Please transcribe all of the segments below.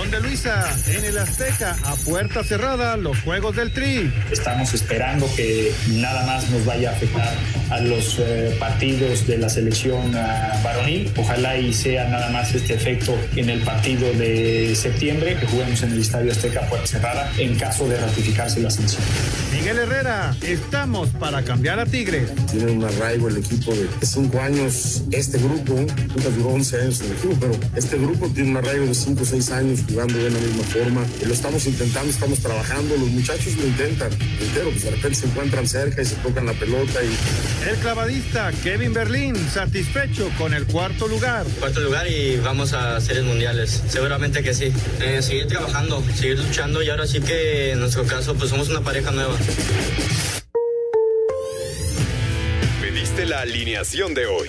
Don de Luisa, en el Azteca, a puerta cerrada, los juegos del Tri. Estamos esperando que nada más nos vaya a afectar a los eh, partidos de la selección uh, varonil. Ojalá y sea nada más este efecto en el partido de septiembre, que juguemos en el Estadio Azteca puerta cerrada, en caso de ratificarse la sanción. Miguel Herrera, estamos para cambiar a Tigres. Tiene un arraigo el equipo de cinco años. Este grupo, nunca duró 11 años en el equipo, pero este grupo tiene un arraigo de 5 o 6 años jugando de la misma forma. Lo estamos intentando, estamos trabajando. Los muchachos lo intentan, entero, pues de repente se encuentran cerca y se tocan la pelota. Y... El clavadista Kevin Berlín, satisfecho con el cuarto lugar. Cuarto lugar y vamos a series mundiales. Seguramente que sí. Eh, seguir trabajando, seguir luchando y ahora sí que en nuestro caso pues somos una pareja nueva. Pediste la alineación de hoy.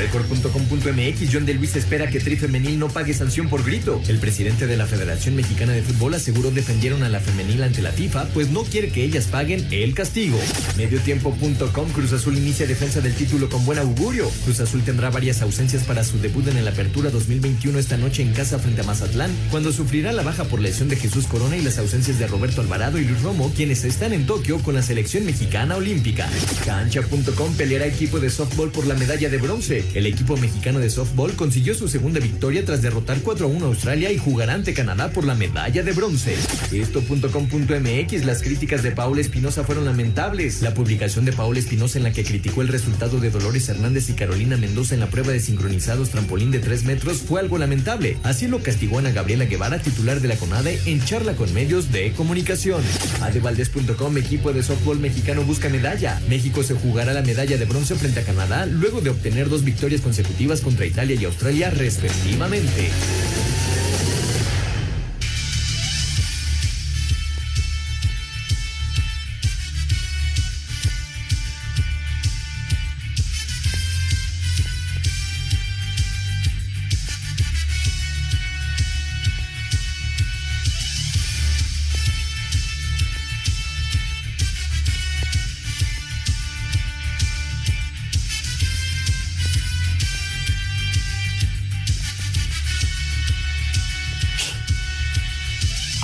Record.com.mx John de Luis espera que Tri Femenil no pague sanción por grito. El presidente de la Federación Mexicana de Fútbol aseguró defendieron a la femenil ante la FIFA, pues no quiere que ellas paguen el castigo. Mediotiempo.com Cruz Azul inicia defensa del título con buen augurio. Cruz Azul tendrá varias ausencias para su debut en el Apertura 2021 esta noche en casa frente a Mazatlán, cuando sufrirá la baja por lesión de Jesús Corona y las ausencias de Roberto Alvarado y Luis Romo, quienes están en Tokio con la selección mexicana olímpica. Cancha.com peleará equipo de softball por la medalla de bronce. El equipo mexicano de softball consiguió su segunda victoria tras derrotar 4 a 1 a Australia y jugará ante Canadá por la medalla de bronce. Esto.com.mx Las críticas de Paula Espinosa fueron lamentables. La publicación de Paula Espinosa en la que criticó el resultado de Dolores Hernández y Carolina Mendoza en la prueba de sincronizados trampolín de 3 metros fue algo lamentable. Así lo castigó Ana Gabriela Guevara, titular de la CONADE, en charla con medios de comunicación. Adevaldez.com Equipo de softball mexicano busca medalla. México se jugará la medalla de bronce frente a Canadá luego de obtener dos victorias consecutivas contra Italia y Australia respectivamente.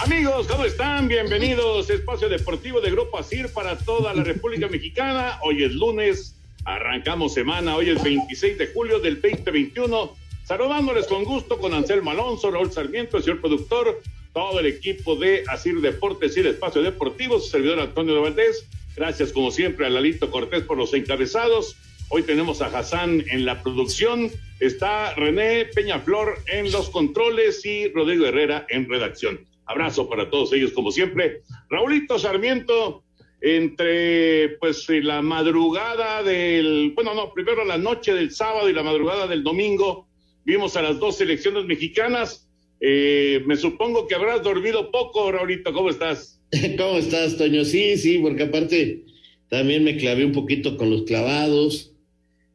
Amigos, ¿cómo están? Bienvenidos. Espacio Deportivo de Grupo ASIR para toda la República Mexicana. Hoy es lunes, arrancamos semana. Hoy es 26 de julio del 2021. Saludándoles con gusto con Anselmo Alonso, Raúl Sarmiento, el señor productor, todo el equipo de ASIR Deportes y el Espacio Deportivo, su servidor Antonio de Valdés. Gracias, como siempre, a Lalito Cortés por los encabezados. Hoy tenemos a Hassan en la producción. Está René Peñaflor en los controles y Rodrigo Herrera en redacción. Abrazo para todos ellos, como siempre. Raulito Sarmiento, entre pues la madrugada del, bueno, no, primero la noche del sábado y la madrugada del domingo, vimos a las dos selecciones mexicanas. Eh, me supongo que habrás dormido poco, Raulito, ¿cómo estás? ¿Cómo estás, Toño? Sí, sí, porque aparte también me clavé un poquito con los clavados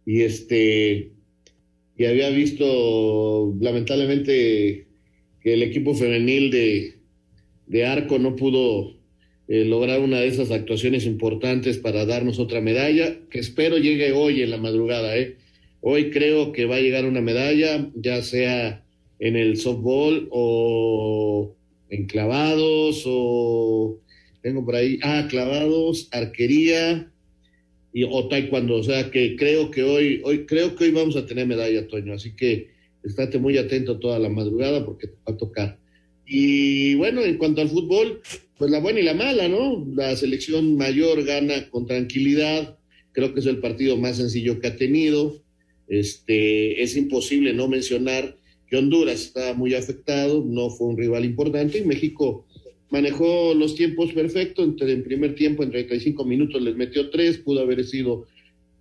y este, y había visto lamentablemente que el equipo femenil de, de Arco no pudo eh, lograr una de esas actuaciones importantes para darnos otra medalla, que espero llegue hoy en la madrugada. ¿eh? Hoy creo que va a llegar una medalla, ya sea en el softball o en clavados o tengo por ahí, ah, clavados, arquería y o taekwondo, o sea que creo que hoy, hoy creo que hoy vamos a tener medalla, Toño, así que estate muy atento toda la madrugada porque te va a tocar. Y bueno, en cuanto al fútbol, pues la buena y la mala, ¿no? La selección mayor gana con tranquilidad, creo que es el partido más sencillo que ha tenido. Este, es imposible no mencionar que Honduras está muy afectado, no fue un rival importante y México manejó los tiempos perfectos, entre, en primer tiempo en 35 minutos les metió tres, pudo haber sido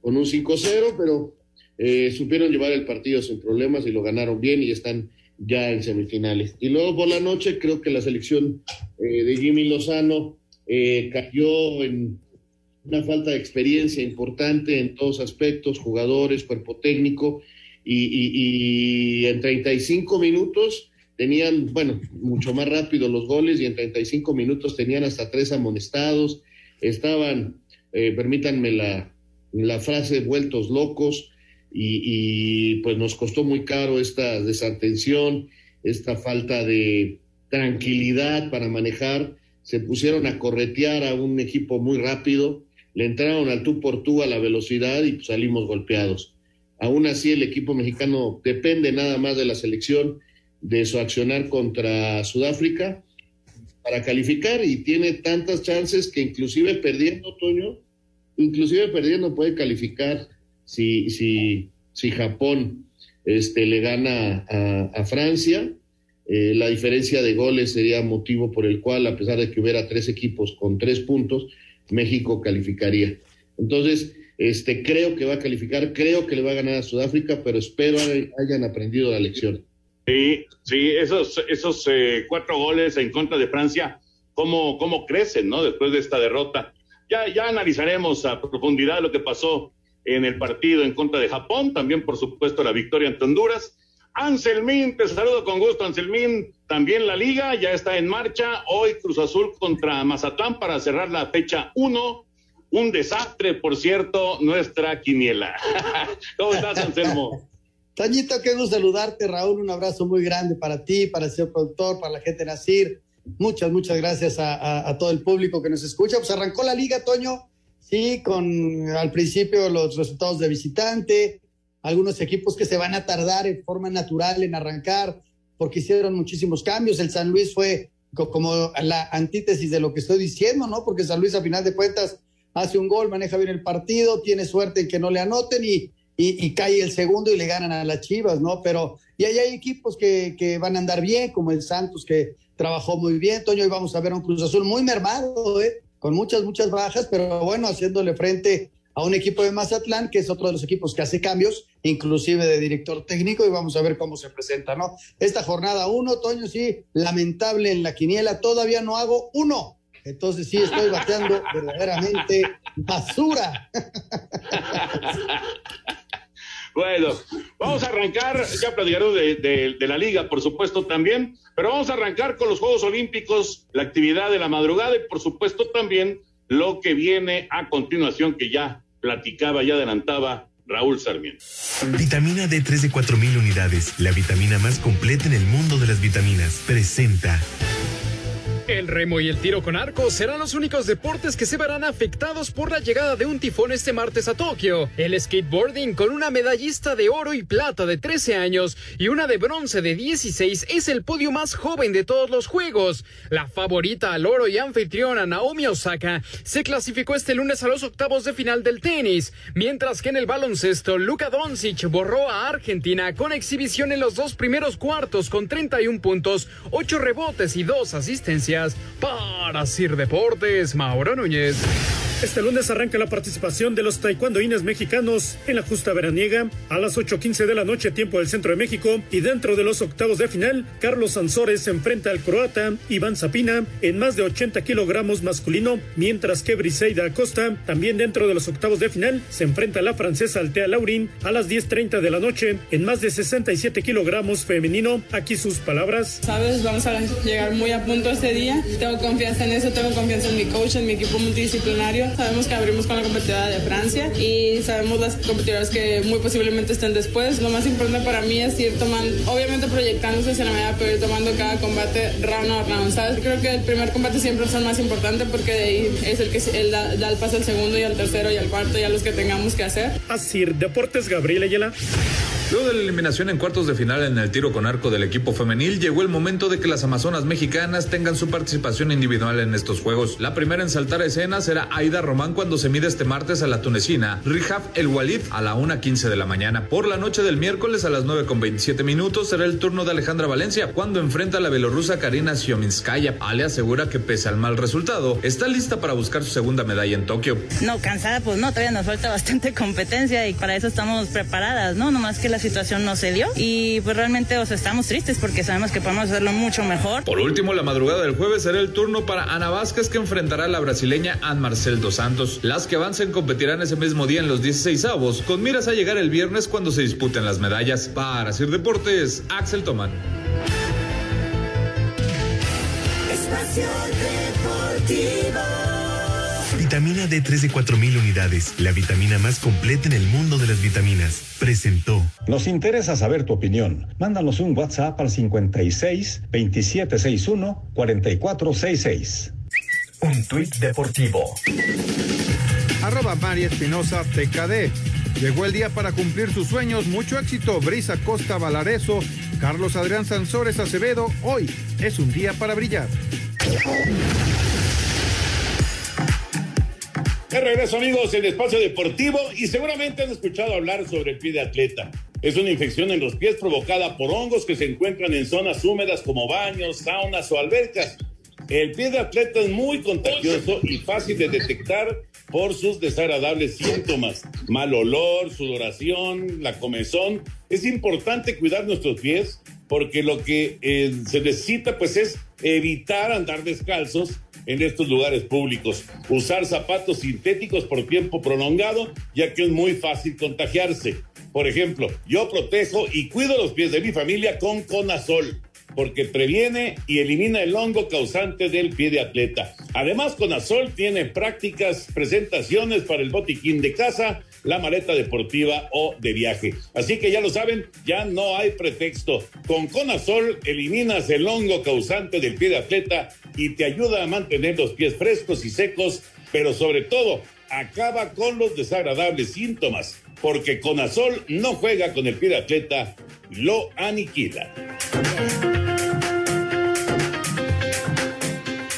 con un 5-0, pero eh, supieron llevar el partido sin problemas y lo ganaron bien y están ya en semifinales. Y luego por la noche creo que la selección eh, de Jimmy Lozano eh, cayó en una falta de experiencia importante en todos aspectos, jugadores, cuerpo técnico, y, y en 35 minutos tenían, bueno, mucho más rápido los goles y en 35 minutos tenían hasta tres amonestados, estaban, eh, permítanme la, la, frase, vueltos locos y, pues nos costó muy caro esta desatención, esta falta de tranquilidad para manejar, se pusieron a corretear a un equipo muy rápido, le entraron al tú por tú a la velocidad y salimos golpeados. Aún así el equipo mexicano depende nada más de la selección, de su accionar contra Sudáfrica para calificar y tiene tantas chances que inclusive perdiendo, Toño, inclusive perdiendo puede calificar si, si, si Japón este, le gana a, Francia. Eh, la diferencia de goles sería motivo por el cual, a pesar de que hubiera tres equipos con tres puntos, México calificaría. Entonces, este, creo que va a calificar, creo que le va a ganar a Sudáfrica, pero espero hayan aprendido la lección. Sí, sí, esos, esos eh, cuatro goles en contra de Francia, ¿cómo, cómo crecen, ¿no? Después de esta derrota. Ya, ya analizaremos a profundidad lo que pasó en el partido en contra de Japón, también por supuesto la victoria ante Honduras. Anselmín, te saludo con gusto, Anselmín. También la liga ya está en marcha. Hoy Cruz Azul contra Mazatlán para cerrar la fecha 1. Un desastre, por cierto, nuestra quiniela. ¿Cómo estás, Anselmo? Tañito, qué gusto saludarte, Raúl. Un abrazo muy grande para ti, para el señor productor, para la gente de Nacir. Muchas, muchas gracias a, todo el público que nos escucha. Pues arrancó la liga, Toño, sí, con al principio los resultados de visitante, algunos equipos que se van a tardar en forma natural en arrancar, porque hicieron muchísimos cambios. El San Luis fue como la antítesis de lo que estoy diciendo, ¿no? Porque San Luis, a final de cuentas, hace un gol, maneja bien el partido, tiene suerte en que no le anoten y y, cae el segundo y le ganan a las Chivas, ¿no? Pero, y ahí hay equipos que, que, van a andar bien, como el Santos, que trabajó muy bien, Toño, y vamos a ver un Cruz Azul muy mermado, ¿eh? Con muchas, muchas bajas, pero bueno, haciéndole frente a un equipo de Mazatlán, que es otro de los equipos que hace cambios, inclusive de director técnico, y vamos a ver cómo se presenta, ¿no? Esta jornada uno, Toño, sí, lamentable en la quiniela, todavía no hago uno. Entonces sí estoy bateando verdaderamente basura. Bueno, vamos a arrancar, ya platicaremos de, la liga, por supuesto, también, pero vamos a arrancar con los Juegos Olímpicos, la actividad de la madrugada y, por supuesto, también lo que viene a continuación, que ya platicaba, ya adelantaba Raúl Sarmiento. Vitamina D3 de 4.000 unidades, la vitamina más completa en el mundo de las vitaminas, presenta. El remo y el tiro con arco serán los únicos deportes que se verán afectados por la llegada de un tifón este martes a Tokio. El skateboarding con una medallista de oro y plata de 13 años y una de bronce de 16 es el podio más joven de todos los juegos. La favorita al oro y anfitriona Naomi Osaka se clasificó este lunes a los octavos de final del tenis, mientras que en el baloncesto Luka Doncic borró a Argentina con exhibición en los dos primeros cuartos con 31 puntos, 8 rebotes y 2 asistencias para Sir Deportes, Mauro Núñez. Este lunes arranca la participación de los taekwondoines mexicanos en la justa veraniega a las 8.15 de la noche, tiempo del centro de México. Y dentro de los octavos de final, Carlos Sansores se enfrenta al croata Iván Zapina en más de 80 kilogramos masculino, mientras que Briseida Acosta, también dentro de los octavos de final, se enfrenta a la francesa Altea Laurin a las 10.30 de la noche en más de 67 kilogramos femenino. Aquí sus palabras. Sabes, vamos a llegar muy a punto este día. Tengo confianza en eso, tengo confianza en mi coach, en mi equipo multidisciplinario Sabemos que abrimos con la competidora de Francia y sabemos las competidoras que muy posiblemente estén después. Lo más importante para mí es ir tomando, obviamente proyectándose hacia la medalla, pero ir tomando cada combate round a round. ¿sabes? Creo que el primer combate siempre es el más importante porque de ahí es el que el da, el paso al segundo y al tercero y al cuarto y a los que tengamos que hacer. Así, Deportes Gabriel Ayala. Luego de la eliminación en cuartos de final en el tiro con arco del equipo femenil, llegó el momento de que las amazonas mexicanas tengan su participación individual en estos juegos. La primera en saltar escena será Aida Román cuando se mide este martes a la tunecina Rihab El Walid a la 1.15 de la mañana. Por la noche del miércoles a las 9.27 minutos será el turno de Alejandra Valencia cuando enfrenta a la bielorrusa Karina Siominskaya. Ale asegura que pese al mal resultado, está lista para buscar su segunda medalla en Tokio. No, cansada, pues no, todavía nos falta bastante competencia y para eso estamos preparadas, ¿no? Nomás que la situación no se dio y pues realmente o sea, estamos tristes porque sabemos que podemos hacerlo mucho mejor. Por último, la madrugada del jueves será el turno para Ana Vázquez que enfrentará a la brasileña Ann Marcel dos Santos. Las que avancen competirán ese mismo día en los 16 avos con miras a llegar el viernes cuando se disputen las medallas. Para Sir Deportes, Axel Tomán. Espacio Deportivo. Vitamina D3 de 4000 unidades, la vitamina más completa en el mundo de las vitaminas. Presentó. Nos interesa saber tu opinión. Mándanos un WhatsApp al 56 2761 4466. Un tuit deportivo. Arroba María Espinosa TKD. Llegó el día para cumplir sus sueños. Mucho éxito. Brisa Costa Valareso. Carlos Adrián Sansores Acevedo. Hoy es un día para brillar. De regreso amigos en Espacio Deportivo y seguramente han escuchado hablar sobre el pie de atleta. Es una infección en los pies provocada por hongos que se encuentran en zonas húmedas como baños, saunas o albercas. El pie de atleta es muy contagioso y fácil de detectar por sus desagradables síntomas. Mal olor, sudoración, la comezón. Es importante cuidar nuestros pies porque lo que eh, se necesita pues es evitar andar descalzos en estos lugares públicos. Usar zapatos sintéticos por tiempo prolongado, ya que es muy fácil contagiarse. Por ejemplo, yo protejo y cuido los pies de mi familia con Conazol, porque previene y elimina el hongo causante del pie de atleta. Además, Conazol tiene prácticas presentaciones para el botiquín de casa, la maleta deportiva o de viaje. Así que ya lo saben, ya no hay pretexto. Con Conazol eliminas el hongo causante del pie de atleta y te ayuda a mantener los pies frescos y secos, pero sobre todo acaba con los desagradables síntomas, porque Conazol no juega con el pie de atleta, lo aniquila.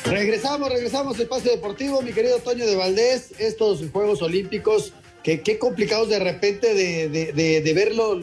Regresamos, regresamos al espacio deportivo, mi querido Toño de Valdés, estos Juegos Olímpicos, que qué complicados de repente de, de, de, de verlo,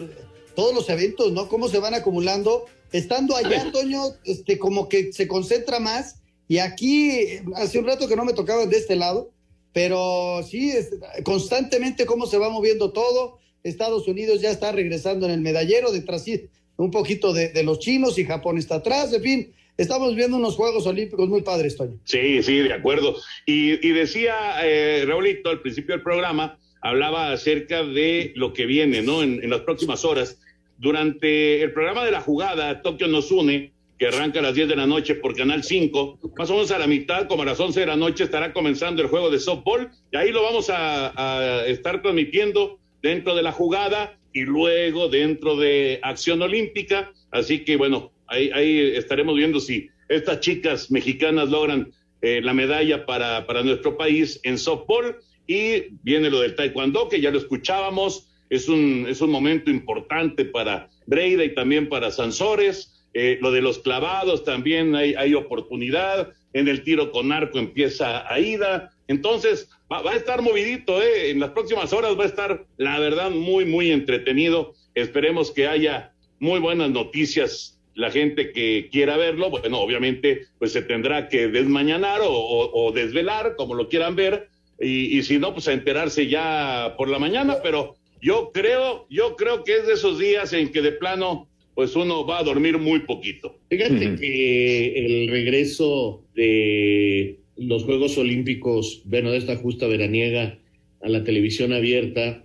todos los eventos, ¿no? Cómo se van acumulando. Estando allá, Toño, este, como que se concentra más, y aquí, hace un rato que no me tocaban de este lado, pero sí, es, constantemente cómo se va moviendo todo. Estados Unidos ya está regresando en el medallero, detrás sí, un poquito de, de los chinos y Japón está atrás, en fin, estamos viendo unos Juegos Olímpicos muy padres, Toño. Sí, sí, de acuerdo. Y, y decía eh, Raulito al principio del programa, hablaba acerca de lo que viene, ¿no? En, las próximas horas. Durante el programa de la jugada, Tokio nos une, que arranca a las 10 de la noche por Canal 5, más o menos a la mitad, como a las 11 de la noche, estará comenzando el juego de softball, y ahí lo vamos a, estar transmitiendo dentro de la jugada y luego dentro de Acción Olímpica. Así que, bueno, ahí, ahí estaremos viendo si estas chicas mexicanas logran eh, la medalla para, para nuestro país en softball. Y viene lo del taekwondo, que ya lo escuchábamos. Es un, es un momento importante para Breida y también para Sansores. Eh, lo de los clavados también hay, hay oportunidad. En el tiro con arco empieza Aida. Entonces, va, a estar movidito, ¿eh? En las próximas horas va a estar, la verdad, muy, muy entretenido. Esperemos que haya muy buenas noticias. La gente que quiera verlo, bueno, obviamente, pues se tendrá que desmañanar o desvelar, como lo quieran ver, y, y, si no, pues a enterarse ya por la mañana, pero yo creo, yo creo que es de esos días en que de plano, pues uno va a dormir muy poquito. Fíjate uh -huh. que el regreso de los Juegos Olímpicos, bueno, de esta justa veraniega a la televisión abierta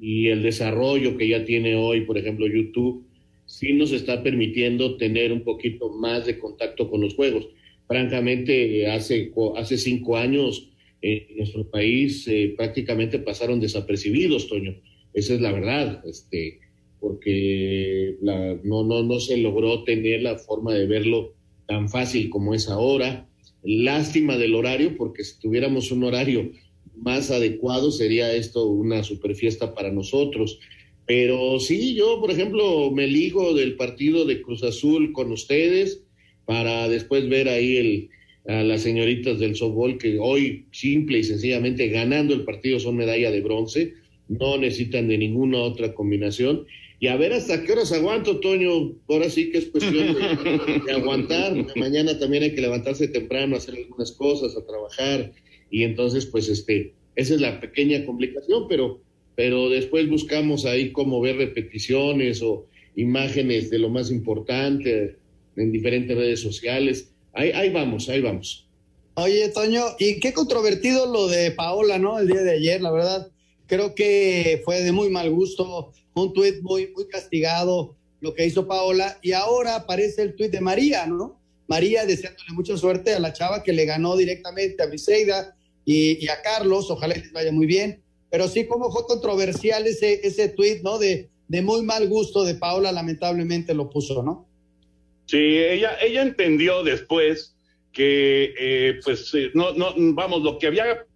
y el desarrollo que ya tiene hoy, por ejemplo, YouTube, sí nos está permitiendo tener un poquito más de contacto con los juegos. Francamente, hace, hace cinco años en nuestro país eh, prácticamente pasaron desapercibidos, Toño. Esa es la verdad, este, porque la, no, no, no se logró tener la forma de verlo tan fácil como es ahora. Lástima del horario, porque si tuviéramos un horario más adecuado sería esto una super fiesta para nosotros. Pero sí, yo, por ejemplo, me ligo del partido de Cruz Azul con ustedes para después ver ahí el, a las señoritas del softball que hoy simple y sencillamente ganando el partido son medalla de bronce, no necesitan de ninguna otra combinación. Y a ver hasta qué horas aguanto, Toño. Ahora sí que es cuestión de, aguantar. Mañana también hay que levantarse temprano, hacer algunas cosas, a trabajar. Y entonces, pues, este, esa es la pequeña complicación, pero pero después buscamos ahí como ver repeticiones o imágenes de lo más importante en diferentes redes sociales. Ahí, ahí vamos, ahí vamos. Oye, Toño, y qué controvertido lo de Paola, ¿no? El día de ayer, la verdad, creo que fue de muy mal gusto, un tuit muy, muy castigado lo que hizo Paola, y ahora aparece el tuit de María, ¿no? María deseándole mucha suerte a la chava que le ganó directamente a Briseida y, y a Carlos, ojalá les vaya muy bien pero sí como fue controversial ese, ese tuit, ¿no? De, de muy mal gusto de Paola, lamentablemente lo puso, ¿no? Sí, ella, ella entendió después que, eh, pues, eh, no, no, vamos, lo que había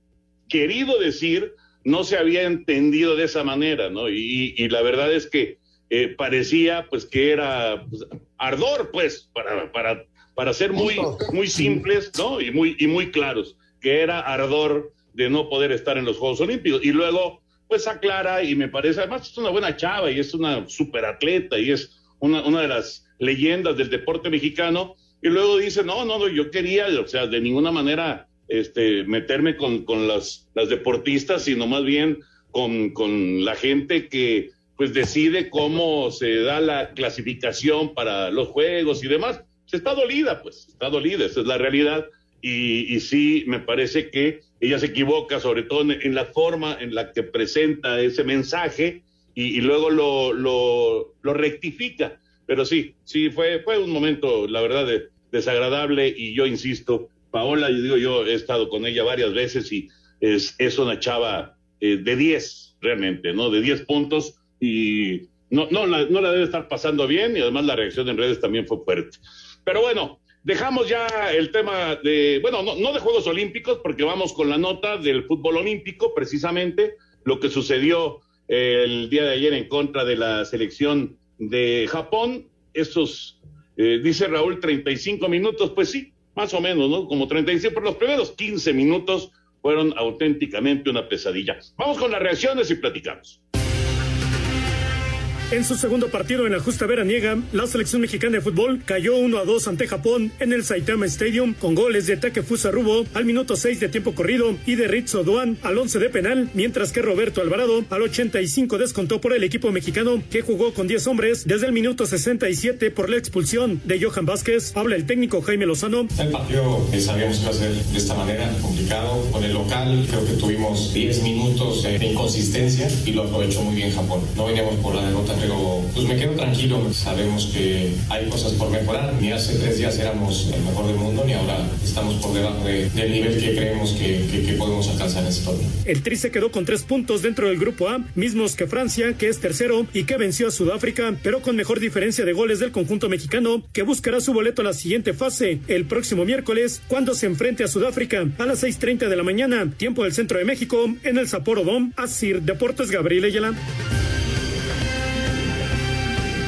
querido decir no se había entendido de esa manera, ¿no? Y, y la verdad es que eh, parecía, pues, que era pues, ardor, pues, para, para, para ser muy, muy simples, ¿no? Y muy, y muy claros, que era ardor de no poder estar en los Juegos Olímpicos. Y luego, pues aclara y me parece, además es una buena chava y es una superatleta y es una, una de las leyendas del deporte mexicano. Y luego dice, no, no, no, yo quería, o sea, de ninguna manera este, meterme con, con las, las deportistas, sino más bien con, con la gente que pues decide cómo se da la clasificación para los juegos y demás. Se está dolida, pues, está dolida, esa es la realidad. Y, y sí, me parece que ella se equivoca, sobre todo en, la forma en la que presenta ese mensaje y, luego lo, lo, rectifica. Pero sí, sí, fue, fue un momento, la verdad, de, desagradable y yo insisto, Paola, yo digo, yo he estado con ella varias veces y es, es una chava eh, de 10, realmente, ¿no? De 10 puntos y no, no, la, no la debe estar pasando bien y además la reacción en redes también fue fuerte. Pero bueno, Dejamos ya el tema de, bueno, no, no, de Juegos Olímpicos, porque vamos con la nota del fútbol olímpico, precisamente lo que sucedió eh, el día de ayer en contra de la selección de Japón. Esos, eh, dice Raúl, 35 minutos, pues sí, más o menos, ¿no? Como 35, pero los primeros 15 minutos fueron auténticamente una pesadilla. Vamos con las reacciones y platicamos. En su segundo partido en la justa veraniega, la selección mexicana de fútbol cayó 1 a 2 ante Japón en el Saitama Stadium con goles de Takefusa Rubo al minuto 6 de tiempo corrido y de Ritzo Duan al 11 de penal, mientras que Roberto Alvarado al 85 descontó por el equipo mexicano que jugó con 10 hombres desde el minuto 67 por la expulsión de Johan Vázquez. Habla el técnico Jaime Lozano. El partido que sabíamos que ser de esta manera, complicado. Con el local creo que tuvimos 10 minutos de inconsistencia y lo aprovechó muy bien Japón. No veníamos por la derrota pero pues me quedo tranquilo. Sabemos que hay cosas por mejorar. Ni hace tres días éramos el mejor del mundo, ni ahora estamos por debajo de, del nivel que creemos que, que, que, podemos alcanzar en este torneo. El Tri se quedó con tres puntos dentro del grupo A, mismos que Francia, que es tercero y que venció a Sudáfrica, pero con mejor diferencia de goles del conjunto mexicano, que buscará su boleto a la siguiente fase el próximo miércoles, cuando se enfrente a Sudáfrica a las 6:30 de la mañana, tiempo del centro de México, en el Sapporo Dome. Asir Deportes Gabriel Ayala.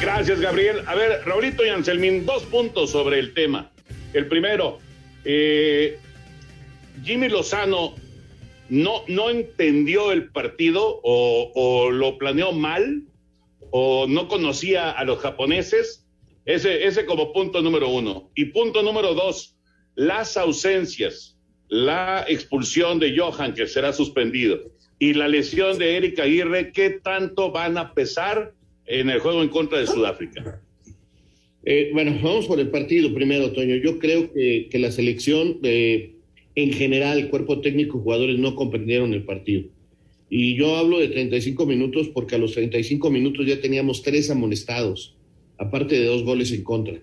Gracias, Gabriel. A ver, Raulito y Anselmín, dos puntos sobre el tema. El primero, eh, Jimmy Lozano no, no entendió el partido o, lo planeó mal o no conocía a los japoneses. Ese, ese como punto número uno. Y punto número dos, las ausencias, la expulsión de Johan, que será suspendido, y la lesión de Erika Aguirre, ¿qué tanto van a pesar? En el juego en contra de Sudáfrica? Eh, bueno, vamos por el partido primero, Toño. Yo creo que, la selección, eh, en general, cuerpo técnico jugadores no comprendieron el partido. Y yo hablo de 35 minutos porque a los 35 minutos ya teníamos tres amonestados, aparte de dos goles en contra.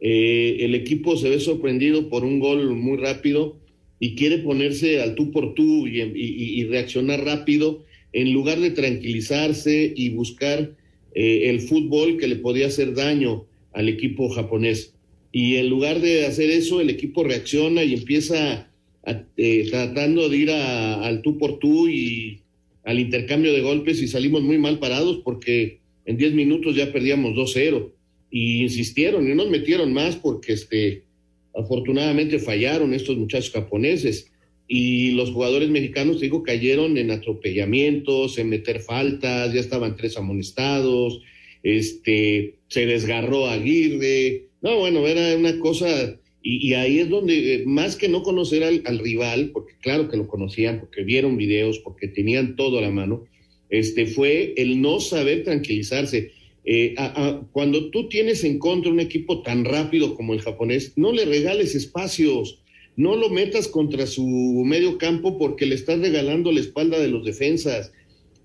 Eh, el equipo se ve sorprendido por un gol muy rápido y quiere ponerse al tú por tú y, y, y reaccionar rápido en lugar de tranquilizarse y buscar eh, el fútbol que le podía hacer daño al equipo japonés. Y en lugar de hacer eso, el equipo reacciona y empieza eh, tratando de ir al tú por tú y al intercambio de golpes y salimos muy mal parados porque en 10 minutos ya perdíamos 2-0 y insistieron y nos metieron más porque este, afortunadamente fallaron estos muchachos japoneses y los jugadores mexicanos, digo, cayeron en atropellamientos, en meter faltas, ya estaban tres amonestados, este, se desgarró Aguirre, no, bueno, era una cosa, y, ahí es donde, eh, más que no conocer al, al, rival, porque claro que lo conocían, porque vieron videos, porque tenían todo a la mano, este, fue el no saber tranquilizarse. Eh, cuando tú tienes en contra un equipo tan rápido como el japonés, no le regales espacios, no lo metas contra su medio campo porque le estás regalando la espalda de los defensas.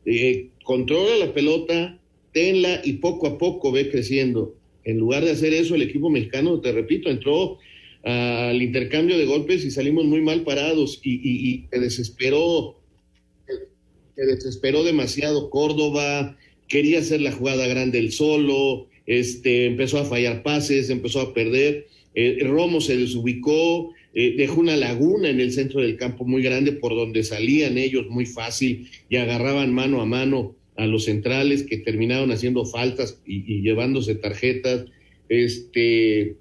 Eh, controla la pelota, tenla y poco a poco ve creciendo. En lugar de hacer eso, el equipo mexicano, te repito, entró al intercambio de golpes y salimos muy mal parados y, y, y se desesperó, se desesperó demasiado Córdoba, quería hacer la jugada grande el solo, este, empezó a fallar pases, empezó a perder, eh, Romo se desubicó, eh, dejó una laguna en el centro del campo muy grande por donde salían ellos muy fácil y agarraban mano a mano a los centrales que terminaron haciendo faltas y, llevándose tarjetas. Este,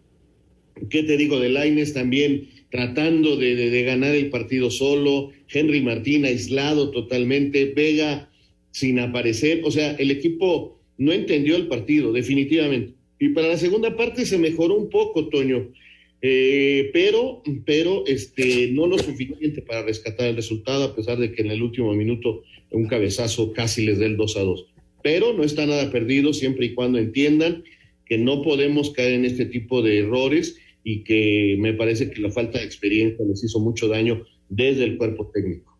¿qué te digo de Laines también tratando de, de, ganar el partido solo? Henry Martín aislado totalmente, Vega sin aparecer. O sea, el equipo no entendió el partido, definitivamente. Y para la segunda parte se mejoró un poco, Toño. Eh, pero, pero este, no lo suficiente para rescatar el resultado, a pesar de que en el último minuto un cabezazo casi les dé el 2 a 2. Pero no está nada perdido siempre y cuando entiendan que no podemos caer en este tipo de errores y que me parece que la falta de experiencia les hizo mucho daño desde el cuerpo técnico.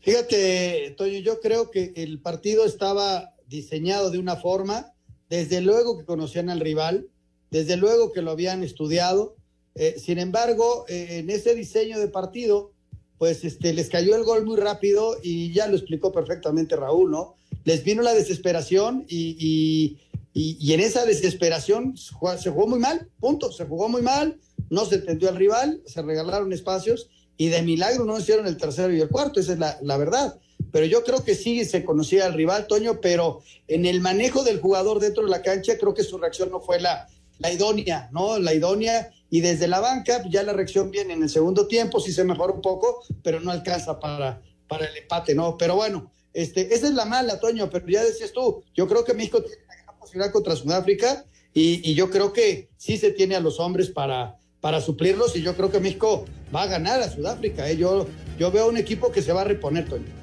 Fíjate, Toño, yo creo que el partido estaba diseñado de una forma, desde luego que conocían al rival, desde luego que lo habían estudiado. Eh, sin embargo, eh, en ese diseño de partido, pues este, les cayó el gol muy rápido y ya lo explicó perfectamente Raúl, ¿no? Les vino la desesperación y, y, y, en esa desesperación se jugó muy mal, punto, se jugó muy mal, no se entendió al rival, se regalaron espacios y de milagro no hicieron el tercero y el cuarto, esa es la, verdad. Pero yo creo que sí se conocía al rival, Toño, pero en el manejo del jugador dentro de la cancha, creo que su reacción no fue la, la idónea, ¿no? La idónea. Y desde la banca, ya la reacción viene en el segundo tiempo, sí se mejora un poco, pero no alcanza para, para el empate, ¿no? Pero bueno, este, esa es la mala, Toño, pero ya decías tú, yo creo que México tiene una posibilidad contra Sudáfrica y, y yo creo que sí se tiene a los hombres para, para suplirlos y yo creo que México va a ganar a Sudáfrica. ¿eh? Yo, yo veo un equipo que se va a reponer, Toño.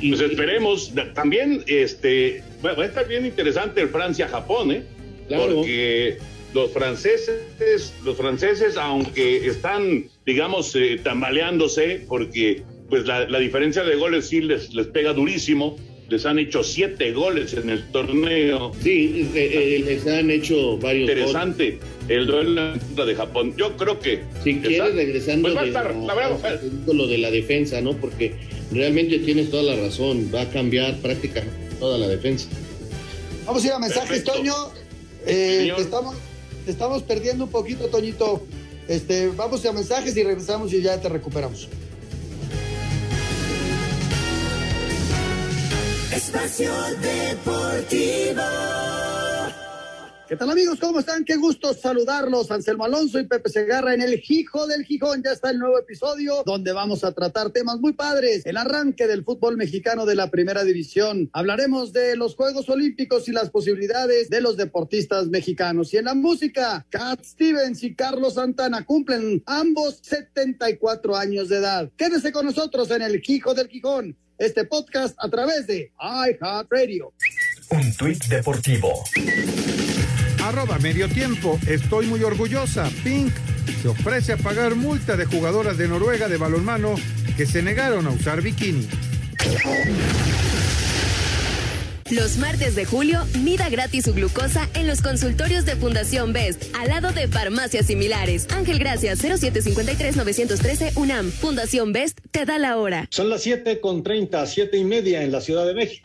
Pues esperemos. También este, va a estar bien interesante el Francia-Japón, ¿eh? Porque los franceses, los franceses, aunque están, digamos, eh, tambaleándose, porque pues la, la, diferencia de goles sí les, les pega durísimo, les han hecho siete goles en el torneo. Sí, eh, eh, les han hecho varios Interesante el duelo de Japón. Yo creo que... Si quieres, regresando pues va a estar, la, verdad, lo de la defensa, ¿no? Porque realmente tienes toda la razón, va a cambiar prácticamente toda la defensa. Vamos a ir a mensajes, Toño. Eh, estamos, estamos perdiendo un poquito, Toñito. Este, vamos a mensajes y regresamos y ya te recuperamos. Espacio Deportivo. ¿Qué tal amigos? ¿Cómo están? Qué gusto saludarlos. Anselmo Alonso y Pepe Segarra en el Hijo del Gijón. Ya está el nuevo episodio donde vamos a tratar temas muy padres. El arranque del fútbol mexicano de la primera división. Hablaremos de los Juegos Olímpicos y las posibilidades de los deportistas mexicanos. Y en la música, Cat Stevens y Carlos Santana cumplen ambos 74 años de edad. Quédese con nosotros en el Hijo del Gijón este podcast a través de iHeartRadio. Un tuit deportivo. Arroba medio tiempo. Estoy muy orgullosa. Pink se ofrece a pagar multa de jugadoras de Noruega de balonmano que se negaron a usar bikini. Los martes de julio, mida gratis su glucosa en los consultorios de Fundación Best, al lado de farmacias similares. Ángel Gracias, 0753-913 UNAM. Fundación Best te da la hora. Son las 7 con 30, 7 y media en la Ciudad de México.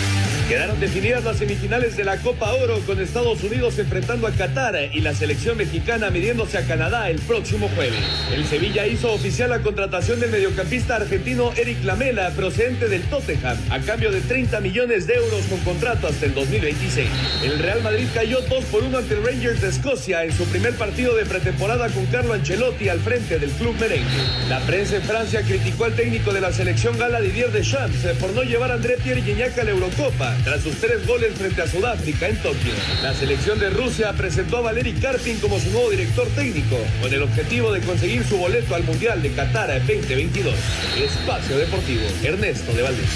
Quedaron definidas las semifinales de la Copa Oro con Estados Unidos enfrentando a Qatar y la selección mexicana midiéndose a Canadá el próximo jueves. El Sevilla hizo oficial la contratación del mediocampista argentino Eric Lamela, procedente del Tottenham, a cambio de 30 millones de euros con contrato hasta el 2026. El Real Madrid cayó 2 por 1 ante el Rangers de Escocia en su primer partido de pretemporada con Carlo Ancelotti al frente del club merengue. La prensa en Francia criticó al técnico de la selección gala Didier Deschamps por no llevar a André Pierre Gignac a la Eurocopa tras sus tres goles frente a Sudáfrica en Tokio. La selección de Rusia presentó a Valery Karpin como su nuevo director técnico, con el objetivo de conseguir su boleto al Mundial de Qatar 2022. Espacio Deportivo, Ernesto de Valdés.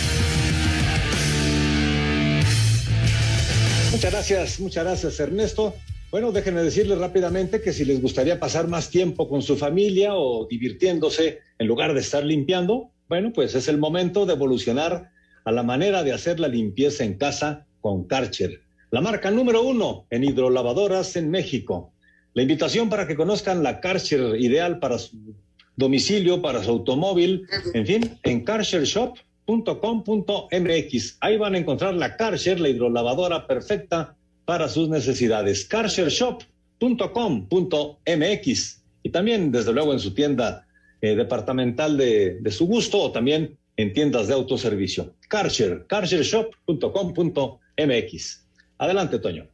Muchas gracias, muchas gracias Ernesto. Bueno, déjenme decirles rápidamente que si les gustaría pasar más tiempo con su familia o divirtiéndose en lugar de estar limpiando, bueno, pues es el momento de evolucionar a la manera de hacer la limpieza en casa con Karcher, la marca número uno en hidrolavadoras en México. La invitación para que conozcan la Karcher ideal para su domicilio, para su automóvil, en fin, en karchershop.com.mx. Ahí van a encontrar la Karcher, la hidrolavadora perfecta para sus necesidades. karchershop.com.mx. Y también, desde luego, en su tienda eh, departamental de, de su gusto o también en tiendas de autoservicio. Karcher, karchershop.com.mx. Adelante, Toño.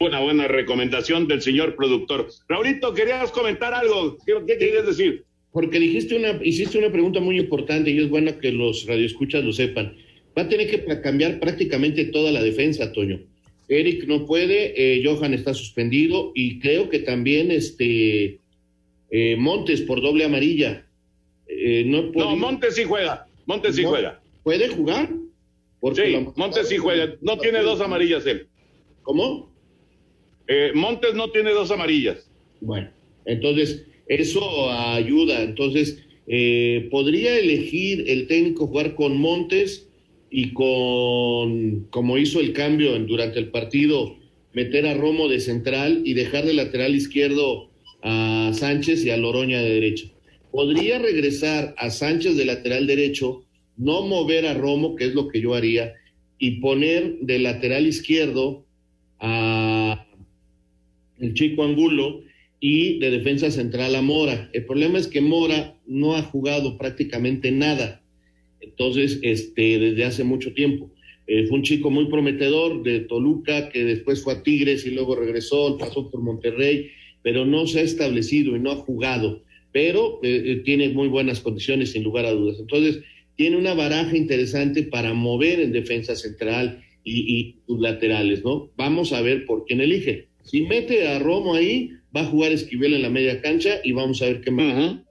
Una buena recomendación del señor productor. Raulito, ¿querías comentar algo? ¿Qué, qué querías decir? Porque dijiste una, hiciste una pregunta muy importante y es bueno que los radioescuchas lo sepan. Va a tener que cambiar prácticamente toda la defensa, Toño. Eric no puede, eh, Johan está suspendido y creo que también este eh, Montes por doble amarilla. Eh, no, no, Montes sí juega. Montes sí juega. ¿Puede jugar? Porque sí, Montes sí juega. No tiene dos amarillas él. ¿Cómo? Eh, Montes no tiene dos amarillas. Bueno, entonces eso ayuda. Entonces, eh, podría elegir el técnico jugar con Montes y con, como hizo el cambio durante el partido, meter a Romo de central y dejar de lateral izquierdo a Sánchez y a Loroña de derecha. Podría regresar a Sánchez de lateral derecho, no mover a Romo, que es lo que yo haría, y poner de lateral izquierdo a el chico Angulo y de defensa central a Mora. El problema es que Mora no ha jugado prácticamente nada, entonces, este, desde hace mucho tiempo. Eh, fue un chico muy prometedor de Toluca, que después fue a Tigres y luego regresó, pasó por Monterrey, pero no se ha establecido y no ha jugado, pero eh, tiene muy buenas condiciones, sin lugar a dudas. Entonces, tiene una baraja interesante para mover en defensa central y, y sus laterales, ¿no? Vamos a ver por quién elige. Si mete a Romo ahí, va a jugar Esquivel en la media cancha y vamos a ver qué más. Uh -huh.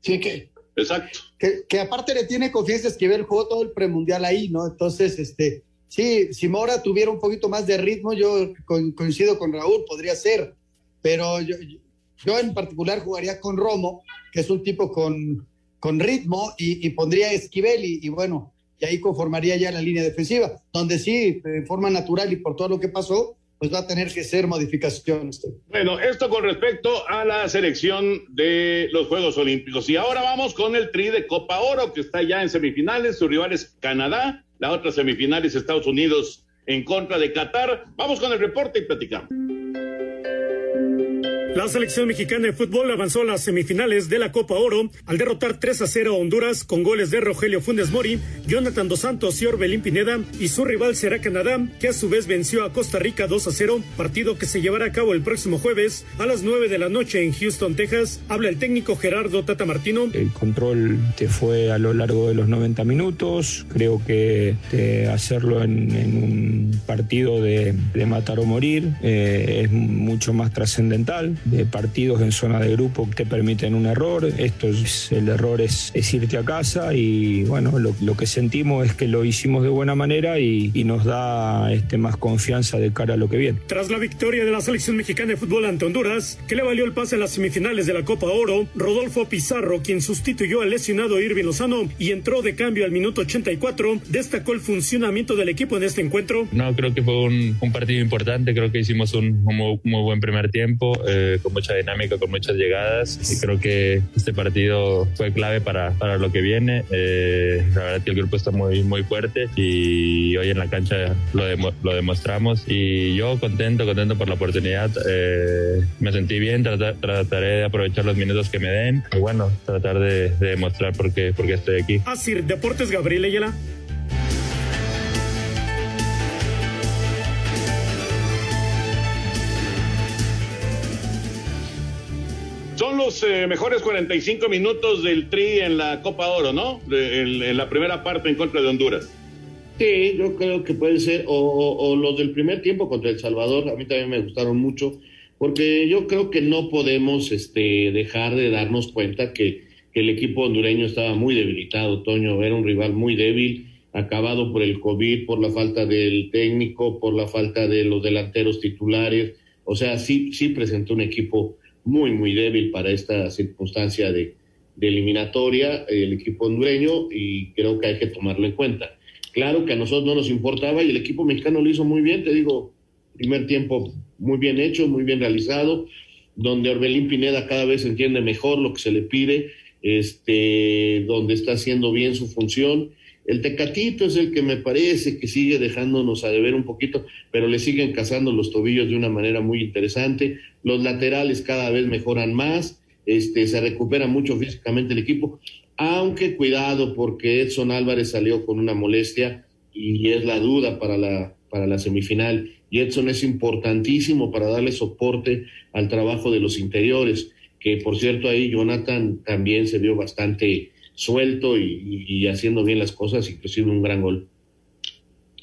Sí, que. Exacto. Que, que, aparte le tiene confianza Esquivel, jugó todo el premundial ahí, ¿no? Entonces, este, sí, si Mora tuviera un poquito más de ritmo, yo coincido con Raúl, podría ser, pero yo, yo en particular jugaría con Romo, que es un tipo con, con ritmo, y, pondría Esquivel, y, y bueno, y ahí conformaría ya la línea defensiva, donde sí, de forma natural y por todo lo que pasó, pues va a tener que ser modificaciones. Bueno, esto con respecto a la selección de los Juegos Olímpicos. Y ahora vamos con el tri de Copa Oro, que está ya en semifinales. Su rival es Canadá, la otra semifinal es Estados Unidos en contra de Qatar. Vamos con el reporte y platicamos. La selección mexicana de fútbol avanzó a las semifinales de la Copa Oro al derrotar 3 a 0 a Honduras con goles de Rogelio Funes Mori, Jonathan Dos Santos y Orbelín Pineda y su rival será Canadá, que a su vez venció a Costa Rica 2 a 0, partido que se llevará a cabo el próximo jueves a las 9 de la noche en Houston, Texas. Habla el técnico Gerardo Tata Martino. El control te fue a lo largo de los 90 minutos, creo que de hacerlo en, un partido de, de matar o morir eh, es mucho más trascendental de partidos en zona de grupo te permiten un error. Esto es, el error es, es irte a casa y bueno, lo, lo, que sentimos es que lo hicimos de buena manera y, y, nos da este, más confianza de cara a lo que viene. Tras la victoria de la selección mexicana de fútbol ante Honduras, que le valió el pase a las semifinales de la Copa Oro, Rodolfo Pizarro, quien sustituyó al lesionado Irving Lozano y entró de cambio al minuto 84, destacó el funcionamiento del equipo en este encuentro. No, creo que fue un, un partido importante, creo que hicimos un, un muy, muy, buen primer tiempo. Eh, con mucha dinámica, con muchas llegadas y creo que este partido fue clave para, para lo que viene. Eh, la verdad que el grupo está muy, muy fuerte y hoy en la cancha lo, lo demostramos y yo contento, contento por la oportunidad. Eh, me sentí bien, trataré de aprovechar los minutos que me den y bueno, tratar de, demostrar por qué, por qué estoy aquí. Así, Deportes Gabriel Ayala. Son los eh, mejores 45 minutos del Tri en la Copa Oro, ¿no? en, la primera parte en contra de Honduras. Sí, yo creo que puede ser, o, los del primer tiempo contra El Salvador, a mí también me gustaron mucho, porque yo creo que no podemos este, dejar de darnos cuenta que, que el equipo hondureño estaba muy debilitado, Toño, era un rival muy débil, acabado por el COVID, por la falta del técnico, por la falta de los delanteros titulares, o sea, sí, sí presentó un equipo muy, muy débil para esta circunstancia de, eliminatoria el equipo hondureño y creo que hay que tomarlo en cuenta. Claro que a nosotros no nos importaba y el equipo mexicano lo hizo muy bien, te digo, primer tiempo muy bien hecho, muy bien realizado, donde Orbelín Pineda cada vez entiende mejor lo que se le pide, este, donde está haciendo bien su función. El Tecatito es el que me parece que sigue dejándonos a deber un poquito, pero le siguen cazando los tobillos de una manera muy interesante. Los laterales cada vez mejoran más, este, se recupera mucho físicamente el equipo, aunque cuidado porque Edson Álvarez salió con una molestia y es la duda para la, para la semifinal. Y Edson es importantísimo para darle soporte al trabajo de los interiores, que por cierto ahí Jonathan también se vio bastante suelto y, haciendo bien las cosas, inclusive un gran gol.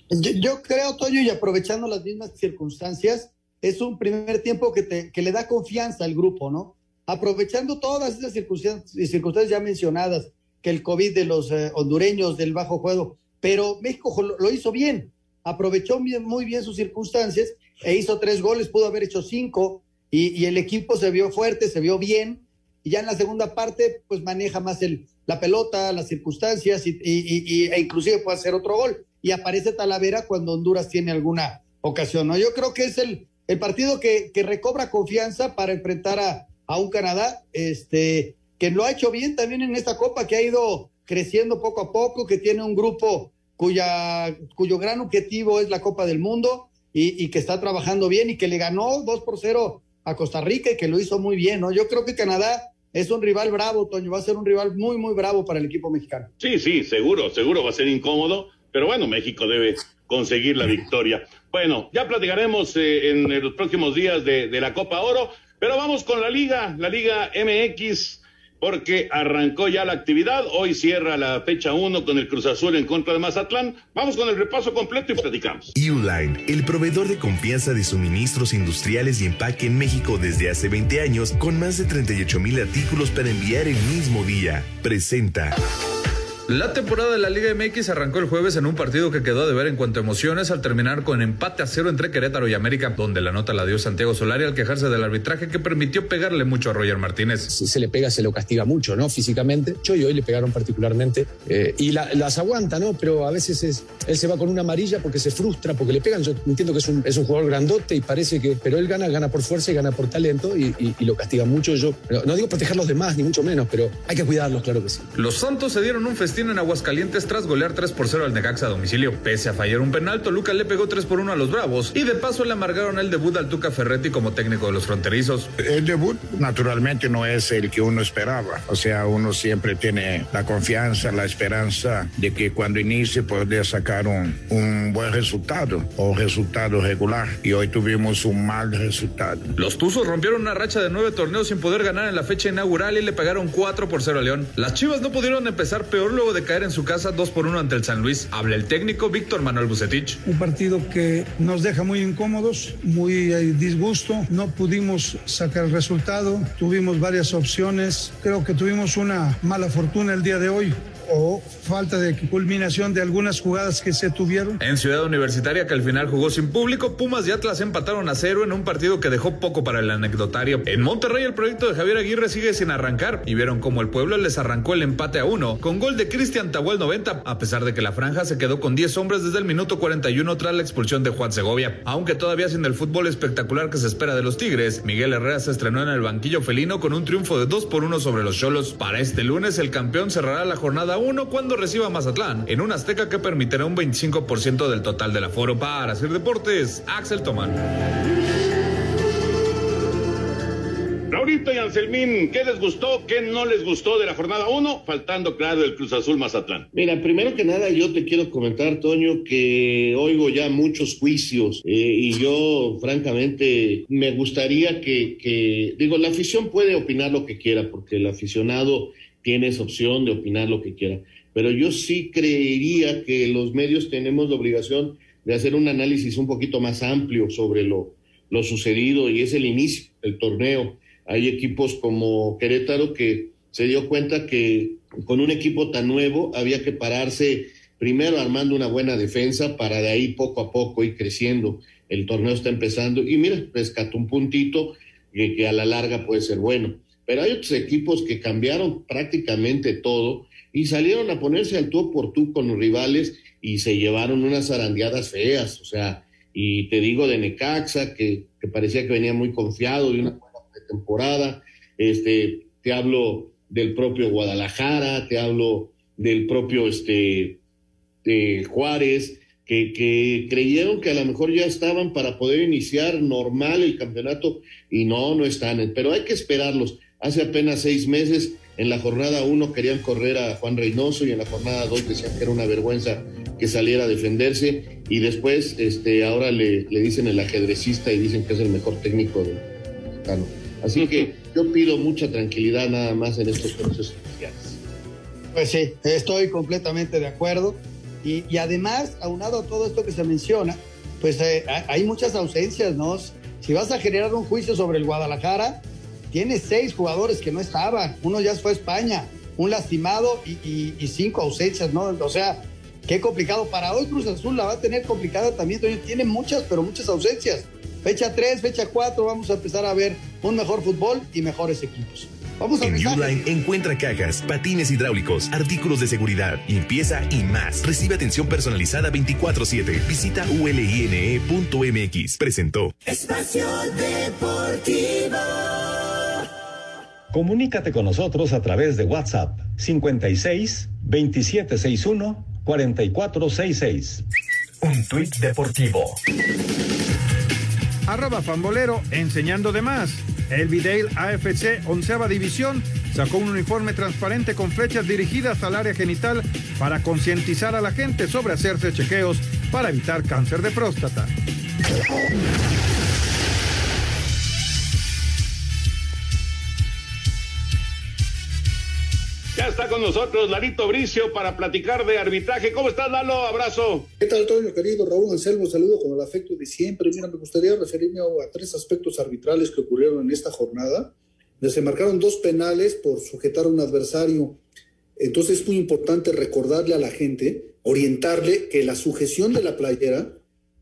Yo, creo, Toño, y aprovechando las mismas circunstancias, es un primer tiempo que, te, que le da confianza al grupo, ¿no? Aprovechando todas esas circunstancias, circunstancias ya mencionadas, que el COVID de los eh, hondureños, del bajo juego, pero México lo, hizo bien, aprovechó muy bien sus circunstancias e hizo tres goles, pudo haber hecho cinco, y, y el equipo se vio fuerte, se vio bien, y ya en la segunda parte, pues maneja más el, la pelota, las circunstancias y, y, e inclusive puede hacer otro gol. Y aparece Talavera cuando Honduras tiene alguna ocasión. ¿no? Yo creo que es el, el partido que, que recobra confianza para enfrentar a, a, un Canadá este, que lo ha hecho bien también en esta Copa, que ha ido creciendo poco a poco, que tiene un grupo cuya, cuyo gran objetivo es la Copa del Mundo y, y que está trabajando bien y que le ganó 2 por 0 a Costa Rica y que lo hizo muy bien. ¿no? Yo creo que Canadá es un rival bravo, Toño, va a ser un rival muy, muy bravo para el equipo mexicano. Sí, sí, seguro, seguro va a ser incómodo, pero bueno, México debe conseguir la victoria. Bueno, ya platicaremos eh, en los próximos días de, de la Copa Oro, pero vamos con la Liga, la Liga MX porque arrancó ya la actividad. Hoy cierra la fecha 1 con el Cruz Azul en contra de Mazatlán. Vamos con el repaso completo y platicamos. Uline, el proveedor de confianza de suministros industriales y empaque en México desde hace 20 años, con más de 38 mil artículos para enviar el mismo día, presenta. La temporada de la Liga MX arrancó el jueves en un partido que quedó de ver en cuanto a emociones al terminar con empate a cero entre Querétaro y América, donde la nota la dio Santiago Solari al quejarse del arbitraje que permitió pegarle mucho a Roger Martínez. Si se le pega, se lo castiga mucho, ¿no? Físicamente. Yo y hoy le pegaron particularmente. Eh, y las aguanta, ¿no? Pero a veces es, él se va con una amarilla porque se frustra, porque le pegan. Yo entiendo que es un, es un jugador grandote y parece que. Pero él gana, gana por fuerza y gana por talento y, lo castiga mucho. Yo no digo proteger los demás, ni mucho menos, pero hay que cuidarlos, claro que sí. Los Santos se dieron un festín en Aguascalientes tras golear 3 por 0 al Necaxa a domicilio. Pese a fallar un penal, Toluca le pegó 3 por 1 a los Bravos y de paso le amargaron el debut al Tuca Ferretti como técnico de los fronterizos. El debut naturalmente no es el que uno esperaba. O sea, uno siempre tiene la confianza, la esperanza de que cuando inicie podría sacar un, un buen resultado o resultado regular. Y hoy tuvimos un mal resultado. Los Tuzos rompieron una racha de nueve torneos sin poder ganar en la fecha inaugural y le pegaron 4 por 0 a León. Las Chivas no pudieron empezar peor luego de caer en su casa 2 por 1 ante el San Luis. Habla el técnico Víctor Manuel Bucetich. Un partido que nos deja muy incómodos, muy eh, disgusto. No pudimos sacar el resultado. Tuvimos varias opciones. Creo que tuvimos una mala fortuna el día de hoy o falta de culminación de algunas jugadas que se tuvieron. En Ciudad Universitaria, que al final jugó sin público, Pumas y Atlas empataron a cero en un partido que dejó poco para el anecdotario. En Monterrey, el proyecto de Javier Aguirre sigue sin arrancar y vieron cómo el pueblo les arrancó el empate a uno con gol de Cristian Tahuel 90, a pesar de que la franja se quedó con 10 hombres desde el minuto 41 tras la expulsión de Juan Segovia. Aunque todavía sin el fútbol espectacular que se espera de los Tigres, Miguel Herrera se estrenó en el banquillo felino con un triunfo de 2 por 1 sobre los Cholos. Para este lunes, el campeón cerrará la jornada 1 cuando reciba a Mazatlán en un Azteca que permitirá un 25% del total del aforo. Para hacer deportes, Axel Tomán. Raulito y Anselmín, ¿qué les gustó, qué no les gustó de la jornada 1? Faltando, claro, el Cruz Azul Mazatlán. Mira, primero que nada, yo te quiero comentar, Toño, que oigo ya muchos juicios eh, y yo, francamente, me gustaría que, que, digo, la afición puede opinar lo que quiera, porque el aficionado tiene esa opción de opinar lo que quiera, pero yo sí creería que los medios tenemos la obligación de hacer un análisis un poquito más amplio sobre lo, lo sucedido y es el inicio del torneo hay equipos como Querétaro que se dio cuenta que con un equipo tan nuevo había que pararse primero armando una buena defensa para de ahí poco a poco ir creciendo. El torneo está empezando y mira, rescató un puntito que a la larga puede ser bueno. Pero hay otros equipos que cambiaron prácticamente todo y salieron a ponerse al tú por tú con los rivales y se llevaron unas zarandeadas feas. O sea, y te digo de Necaxa, que, que parecía que venía muy confiado de una temporada, este, te hablo del propio Guadalajara, te hablo del propio este, Juárez, que, que, creyeron que a lo mejor ya estaban para poder iniciar normal el campeonato y no, no están, pero hay que esperarlos. Hace apenas seis meses, en la jornada uno querían correr a Juan Reynoso y en la jornada dos decían que era una vergüenza que saliera a defenderse y después este, ahora le, le dicen el ajedrecista y dicen que es el mejor técnico del mexicano. Así que yo pido mucha tranquilidad nada más en estos procesos especiales. Pues sí, estoy completamente de acuerdo. Y, y, además, aunado a todo esto que se menciona, pues eh, hay muchas ausencias, ¿no? Si vas a generar un juicio sobre el Guadalajara, tienes seis jugadores que no estaban. Uno ya fue a España, un lastimado y, y, y, cinco ausencias, ¿no? O sea, qué complicado. Para hoy Cruz Azul la va a tener complicada también. Tiene muchas, pero muchas ausencias. Fecha 3, fecha 4, vamos a empezar a ver un mejor fútbol y mejores equipos. Vamos a en Uline encuentra cajas, patines hidráulicos, artículos de seguridad, limpieza y más. Recibe atención personalizada 24/7. Visita uline.mx. Presentó. Espacio Deportivo. Comunícate con nosotros a través de WhatsApp 56 2761 4466. Un tuit deportivo arroba fambolero, enseñando de más. El Vidale AFC, onceava división, sacó un uniforme transparente con flechas dirigidas al área genital para concientizar a la gente sobre hacerse chequeos para evitar cáncer de próstata. Ya está con nosotros Larito Bricio para platicar de arbitraje. ¿Cómo estás, Lalo? Abrazo. ¿Qué tal, Toño, querido Raúl Anselmo? Saludo con el afecto de siempre. Mira, me gustaría referirme a tres aspectos arbitrales que ocurrieron en esta jornada. Se marcaron dos penales por sujetar a un adversario. Entonces es muy importante recordarle a la gente, orientarle que la sujeción de la playera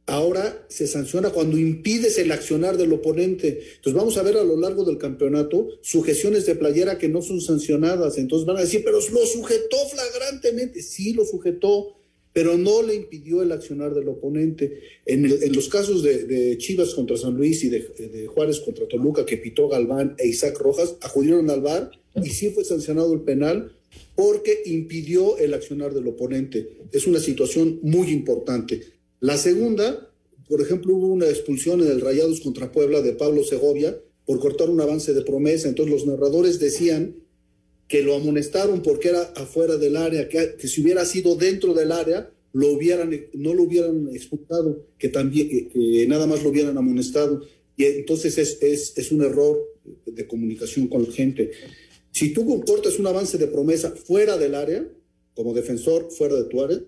ahora se sanciona cuando impides el accionar del oponente. Entonces vamos a ver a lo largo del campeonato sujeciones de playera que no son sancionadas. Entonces van a decir, pero lo sujetó flagrantemente. Sí, lo sujetó, pero no le impidió el accionar del oponente. En, el, en los casos de, Chivas contra San Luis y de, de, Juárez contra Toluca, que pitó Galván e Isaac Rojas, acudieron al VAR y sí fue sancionado el penal porque impidió el accionar del oponente. Es una situación muy importante. La segunda, por ejemplo, hubo una expulsión en el Rayados contra Puebla de Pablo Segovia por cortar un avance de promesa. Entonces los narradores decían que lo amonestaron porque era afuera del área, que, si hubiera sido dentro del área, lo hubieran, no lo hubieran expulsado, que también, nada más lo hubieran amonestado. Y entonces es, es, es, un error de comunicación con la gente. Si tú cortas un avance de promesa fuera del área, como defensor, fuera de tu área,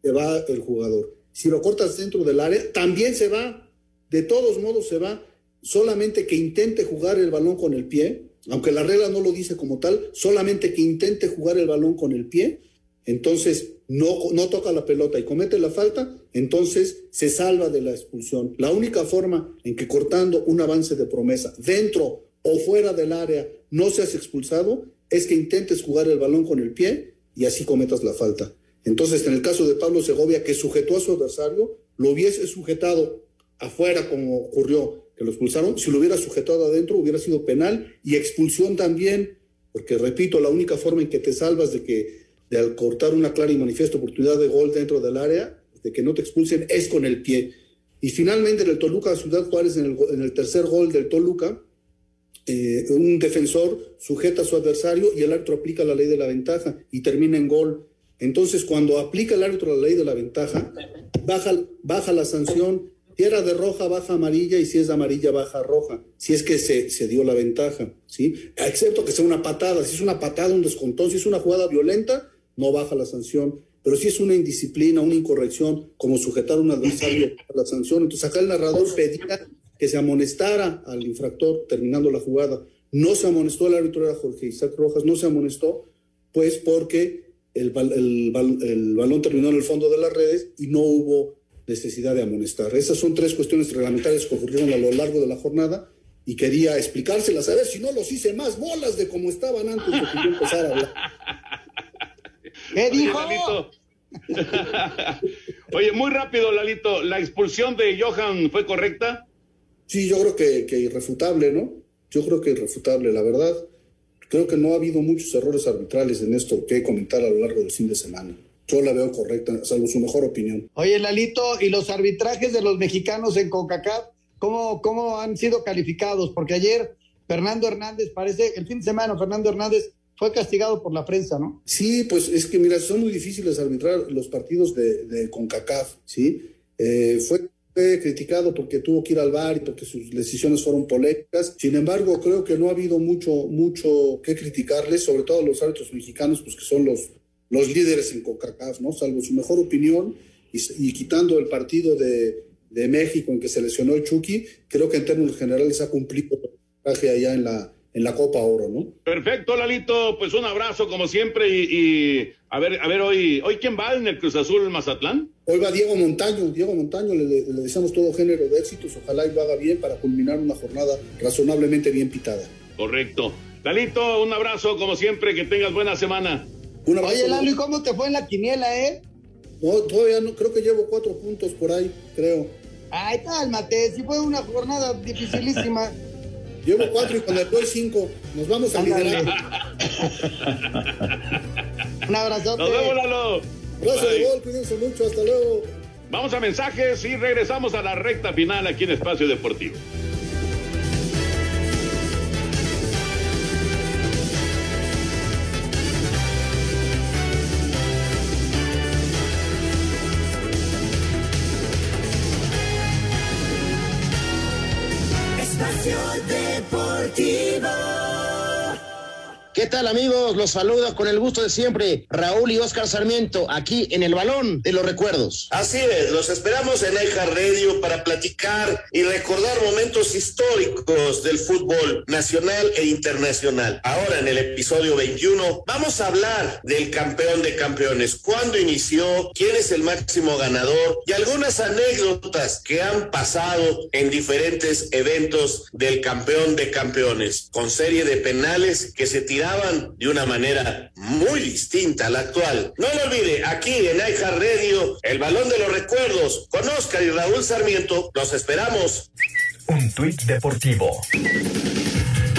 te va el jugador si lo cortas dentro del área, también se va. De todos modos se va. Solamente que intente jugar el balón con el pie, aunque la regla no lo dice como tal, solamente que intente jugar el balón con el pie, entonces no, no toca la pelota y comete la falta, entonces se salva de la expulsión. La única forma en que cortando un avance de promesa dentro o fuera del área no seas expulsado es que intentes jugar el balón con el pie y así cometas la falta. Entonces, en el caso de Pablo Segovia, que sujetó a su adversario, lo hubiese sujetado afuera como ocurrió, que lo expulsaron, si lo hubiera sujetado adentro hubiera sido penal y expulsión también, porque repito, la única forma en que te salvas de que de al cortar una clara y manifiesta oportunidad de gol dentro del área, de que no te expulsen, es con el pie. Y finalmente en el Toluca Ciudad Juárez, en el, en el tercer gol del Toluca, eh, un defensor sujeta a su adversario y el árbitro aplica la ley de la ventaja y termina en gol. Entonces, cuando aplica el árbitro la ley de la ventaja, baja, baja la sanción. Si era de roja, baja amarilla y si es de amarilla, baja roja. Si es que se, se dio la ventaja, ¿sí? Excepto que sea una patada. Si es una patada, un descontón, si es una jugada violenta, no baja la sanción. Pero si es una indisciplina, una incorrección, como sujetar a un adversario a la sanción, entonces acá el narrador pedía que se amonestara al infractor terminando la jugada. No se amonestó, el árbitro era Jorge Isaac Rojas, no se amonestó, pues porque el, el, el, balón terminó en el fondo de las redes y no hubo necesidad de amonestar. Esas son tres cuestiones reglamentarias que ocurrieron a lo largo de la jornada y quería explicárselas, a ver si no los hice más bolas de como estaban antes de que yo empezara a hablar. ¿Qué dijo? Oye, muy rápido, Lalito, ¿la expulsión de Johan fue correcta? Sí, yo creo que, que irrefutable, ¿no? Yo creo que irrefutable, la verdad. Creo que no ha habido muchos errores arbitrales en esto que comentar a lo largo del fin de semana. Yo la veo correcta, salvo su mejor opinión. Oye, Lalito, ¿y los arbitrajes de los mexicanos en CONCACAF, cómo, cómo han sido calificados? Porque ayer Fernando Hernández, parece, el fin de semana Fernando Hernández fue castigado por la prensa, ¿no? Sí, pues es que mira, son muy difíciles arbitrar los partidos de, de CONCACAF, ¿sí? Eh, fue fue criticado porque tuvo que ir al bar y porque sus decisiones fueron polémicas. Sin embargo, creo que no ha habido mucho, mucho que criticarles, sobre todo a los árbitros mexicanos, pues que son los, los líderes en CONCACAF, ¿no? Salvo su mejor opinión y, quitando el partido de, de, México en que se lesionó el Chucky, creo que en términos generales ha cumplido el traje allá en la, en la Copa Oro, ¿no? Perfecto, Lalito, pues un abrazo como siempre y, y, a ver, a ver hoy, hoy quién va en el Cruz Azul Mazatlán. Hoy va Diego Montaño, Diego Montaño, le, le, deseamos todo género de éxitos, ojalá y lo haga bien para culminar una jornada razonablemente bien pitada. Correcto. Lalito, un abrazo como siempre, que tengas buena semana. Un abrazo, Oye, Lalo, ¿y cómo te fue en la quiniela, eh? No, todavía no, creo que llevo cuatro puntos por ahí, creo. Ay, cálmate, si fue una jornada dificilísima. Llevo cuatro y con el doy cinco. Nos vamos a liderar. Un abrazote. Nos vemos, Lalo. Abrazo de gol, cuídense mucho, hasta luego. Vamos a mensajes y regresamos a la recta final aquí en Espacio Deportivo. ¿Qué tal amigos? Los saludo con el gusto de siempre. Raúl y Oscar Sarmiento, aquí en el Balón de los Recuerdos. Así es, los esperamos en Eja Radio para platicar y recordar momentos históricos del fútbol nacional e internacional. Ahora en el episodio 21 vamos a hablar del campeón de campeones, cuándo inició, quién es el máximo ganador y algunas anécdotas que han pasado en diferentes eventos del campeón de campeones, con serie de penales que se tiraron de una manera muy distinta a la actual. No lo olvide, aquí en iHeart Radio, el balón de los recuerdos, con Oscar y Raúl Sarmiento, los esperamos. Un tuit deportivo.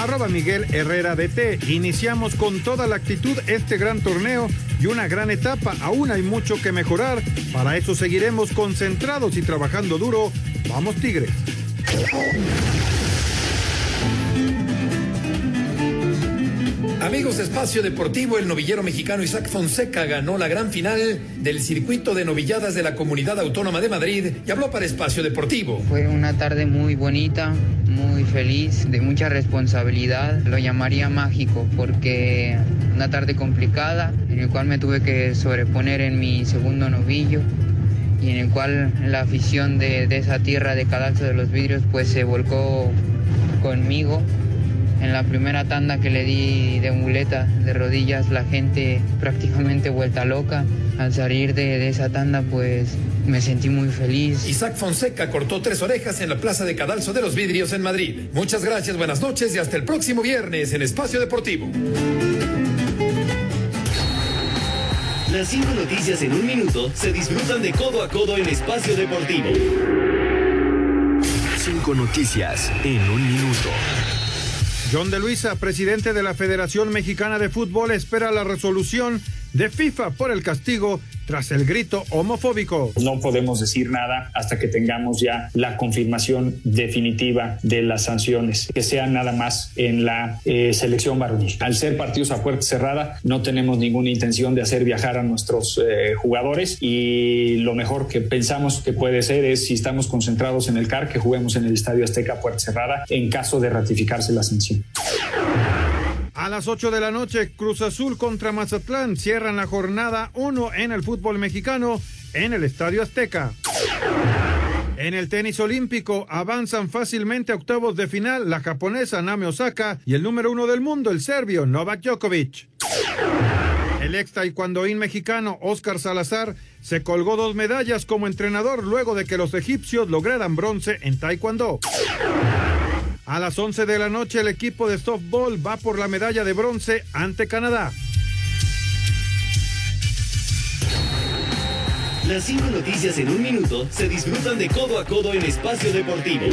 Arroba Miguel Herrera DT. Iniciamos con toda la actitud este gran torneo y una gran etapa. Aún hay mucho que mejorar. Para eso seguiremos concentrados y trabajando duro. Vamos Tigres. Amigos de Espacio Deportivo, el novillero mexicano Isaac Fonseca ganó la gran final del circuito de novilladas de la Comunidad Autónoma de Madrid y habló para Espacio Deportivo. Fue una tarde muy bonita, muy feliz, de mucha responsabilidad. Lo llamaría mágico porque una tarde complicada en el cual me tuve que sobreponer en mi segundo novillo y en el cual la afición de, de esa tierra de Cadalso de los Vidrios pues se volcó conmigo En la primera tanda que le di de muleta de rodillas, la gente prácticamente vuelta loca. Al salir de, de esa tanda, pues me sentí muy feliz. Isaac Fonseca cortó tres orejas en la Plaza de Cadalso de los Vidrios en Madrid. Muchas gracias, buenas noches y hasta el próximo viernes en Espacio Deportivo. Las cinco noticias en un minuto se disfrutan de codo a codo en Espacio Deportivo. Cinco noticias en un minuto. John de Luisa, presidente de la Federación Mexicana de Fútbol, espera la resolución de FIFA por el castigo tras el grito homofóbico. No podemos decir nada hasta que tengamos ya la confirmación definitiva de las sanciones, que sean nada más en la eh, selección varonil. Al ser partidos a puerta cerrada, no tenemos ninguna intención de hacer viajar a nuestros eh, jugadores y lo mejor que pensamos que puede ser es, si estamos concentrados en el CAR, que juguemos en el Estadio Azteca a puerta cerrada en caso de ratificarse la sanción. A las 8 de la noche, Cruz Azul contra Mazatlán cierran la jornada 1 en el fútbol mexicano en el Estadio Azteca. En el tenis olímpico avanzan fácilmente a octavos de final la japonesa Naomi Osaka y el número uno del mundo, el serbio Novak Djokovic. El ex taekwondoín mexicano Oscar Salazar se colgó dos medallas como entrenador luego de que los egipcios lograran bronce en taekwondo. A las 11 de la noche el equipo de softball va por la medalla de bronce ante Canadá. Las cinco noticias en un minuto se disfrutan de codo a codo en Espacio Deportivo.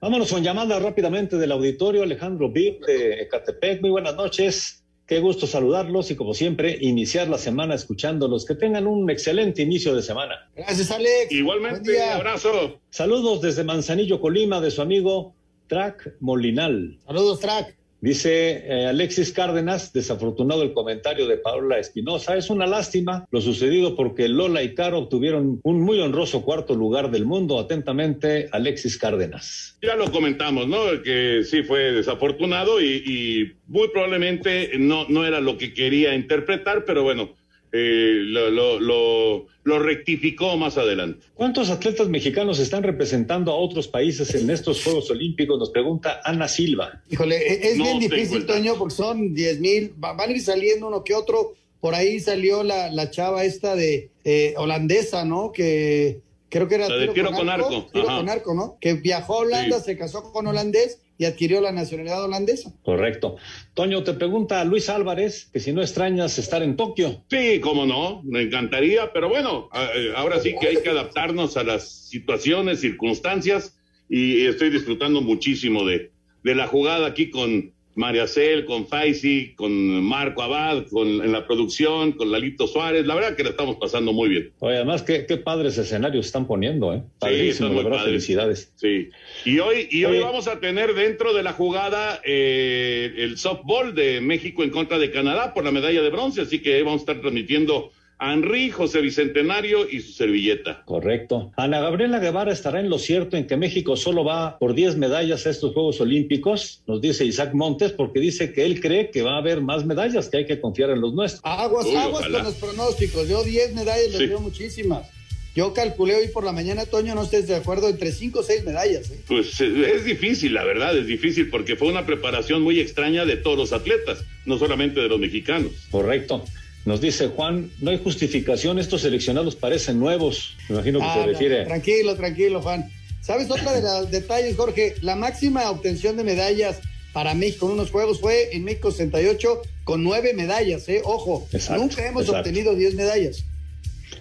Vámonos con llamada rápidamente del auditorio Alejandro Vip de Ecatepec. Muy buenas noches. Qué gusto saludarlos y como siempre iniciar la semana escuchándolos. Que tengan un excelente inicio de semana. Gracias Alex. Igualmente, abrazo. Saludos desde Manzanillo, Colima, de su amigo Track Molinal. Saludos Track. Dice eh, Alexis Cárdenas, desafortunado el comentario de Paula Espinosa. Es una lástima lo sucedido porque Lola y Caro obtuvieron un muy honroso cuarto lugar del mundo. Atentamente, Alexis Cárdenas. Ya lo comentamos, ¿no? Que sí fue desafortunado y, y muy probablemente no, no era lo que quería interpretar, pero bueno, eh, lo, lo, lo, lo, rectificó más adelante. ¿Cuántos atletas mexicanos están representando a otros países en estos Juegos Olímpicos? Nos pregunta Ana Silva. Híjole, e-, es no bien difícil, Toño, porque son 10 mil, van a ir saliendo uno que otro. Por ahí salió la, la chava esta de eh, holandesa, ¿no? Que creo que era la de tiro, tiro con, arco, arco tiro con arco, ¿no? Que viajó a Holanda, sí. se casó con holandés y adquirió la nacionalidad holandesa. Correcto. Toño, te pregunta Luis Álvarez que si no extrañas estar en Tokio. Sí, cómo no, me encantaría, pero bueno, ahora sí que hay que adaptarnos a las situaciones, circunstancias, y estoy disfrutando muchísimo de, de la jugada aquí con María Cel, con Faisy, con Marco Abad, con, en la producción, con Lalito Suárez. La verdad que la estamos pasando muy bien. Oye, además, qué, qué padres escenarios están poniendo, ¿eh? Padrísimo, sí, felicidades. Sí. Y hoy, y hoy vamos a tener dentro de la jugada eh, el softball de México en contra de Canadá por la medalla de bronce, así que vamos a estar transmitiendo Henry, José Bicentenario y su servilleta. Correcto. Ana Gabriela Guevara estará en lo cierto en que México solo va por 10 medallas a estos Juegos Olímpicos, nos dice Isaac Montes, porque dice que él cree que va a haber más medallas, que hay que confiar en los nuestros. Aguas, Uy, aguas ojalá. con los pronósticos. Yo 10 medallas, les veo muchísimas. Yo calculé hoy por la mañana, Toño, no estés de acuerdo, entre 5 o 6 medallas. ¿eh? Pues es difícil, la verdad, es difícil porque fue una preparación muy extraña de todos los atletas, no solamente de los mexicanos. Correcto. Nos dice Juan, no hay justificación, estos seleccionados parecen nuevos. Me imagino que ah, se no, refiere. Tranquilo, tranquilo, Juan. ¿Sabes otra de los detalles, Jorge? La máxima obtención de medallas para México en unos juegos fue en México 68 con nueve medallas, ¿eh? Ojo, exacto, nunca hemos exacto. obtenido 10 medallas.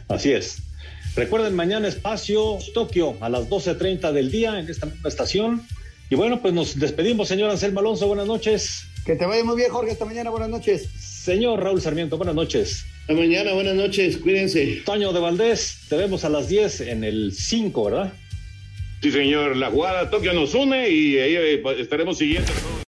Así es. Recuerden, mañana espacio Tokio a las 12.30 del día en esta misma estación. Y bueno, pues nos despedimos, señor Anselmo Alonso. Buenas noches. Que te vaya muy bien, Jorge. Hasta mañana. Buenas noches. Señor Raúl Sarmiento, buenas noches. Hasta mañana, buenas noches. Cuídense. Toño de Valdés, te vemos a las 10 en el 5, ¿verdad? Sí, señor. La jugada Tokio nos une y ahí estaremos siguiendo.